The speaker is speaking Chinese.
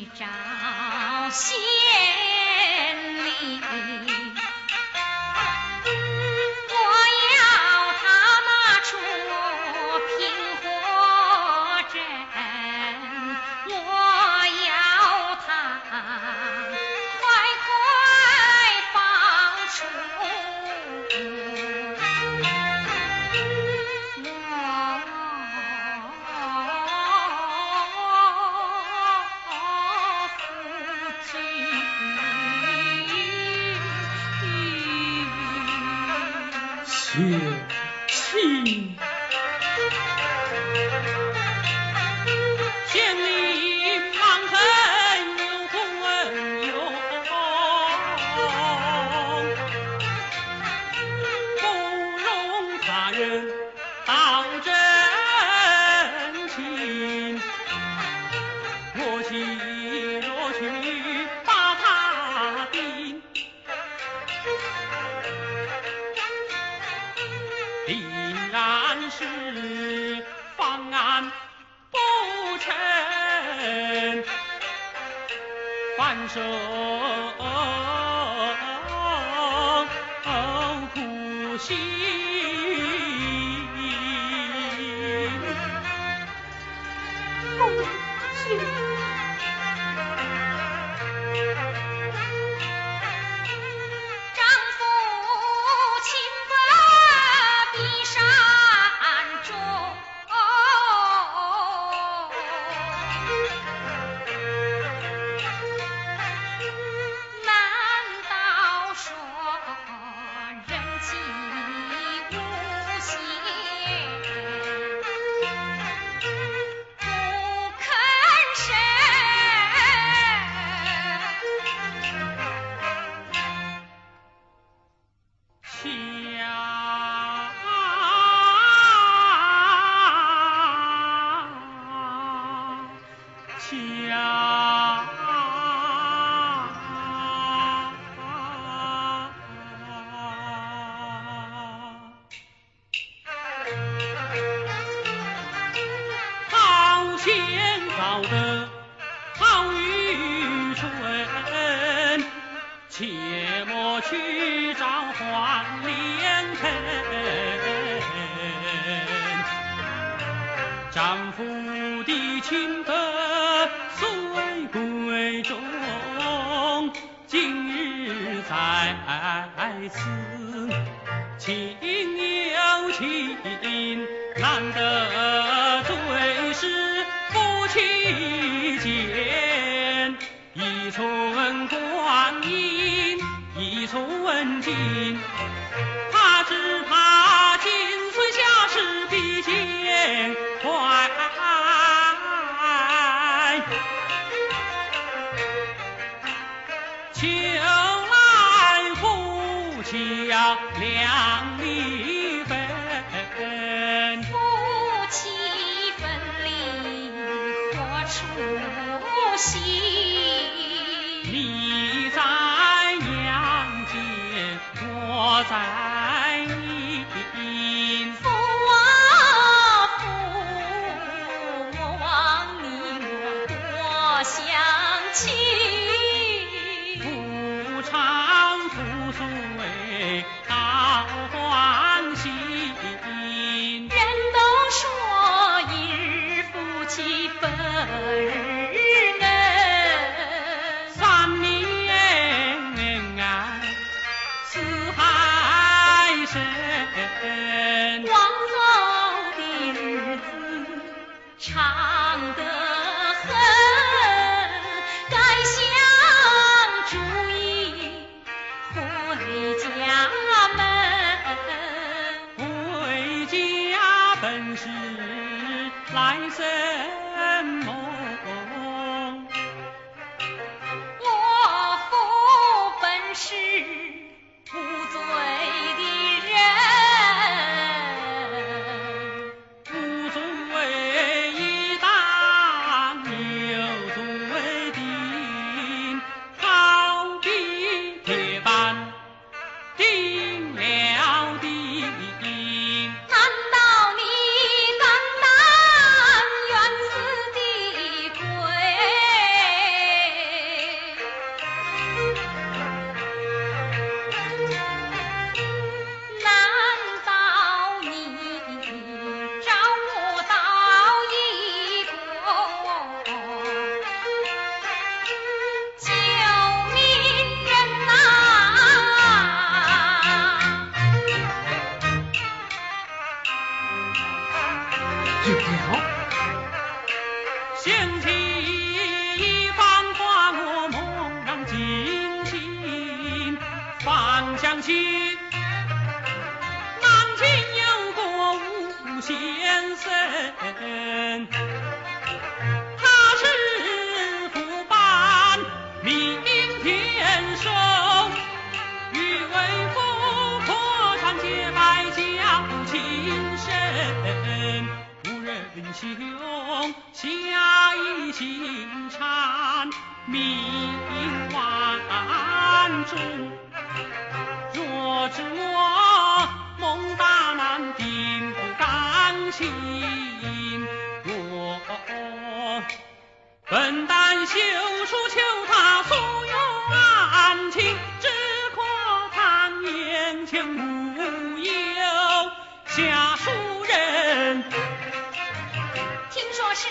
一朝鲜穷亲是方案不成，反射。春，切莫去找黄连恨。丈夫的情分虽贵重，今日在此情有情，难得。machine 本是来生梦想起一番花落梦然惊醒，方想起南京有个吴先生，他是福半命天寿，欲为富破唱绝白家琴声无人修。王下一金蝉，命万重。若知我孟大难定不甘心，我本单休书求他速有安情。我是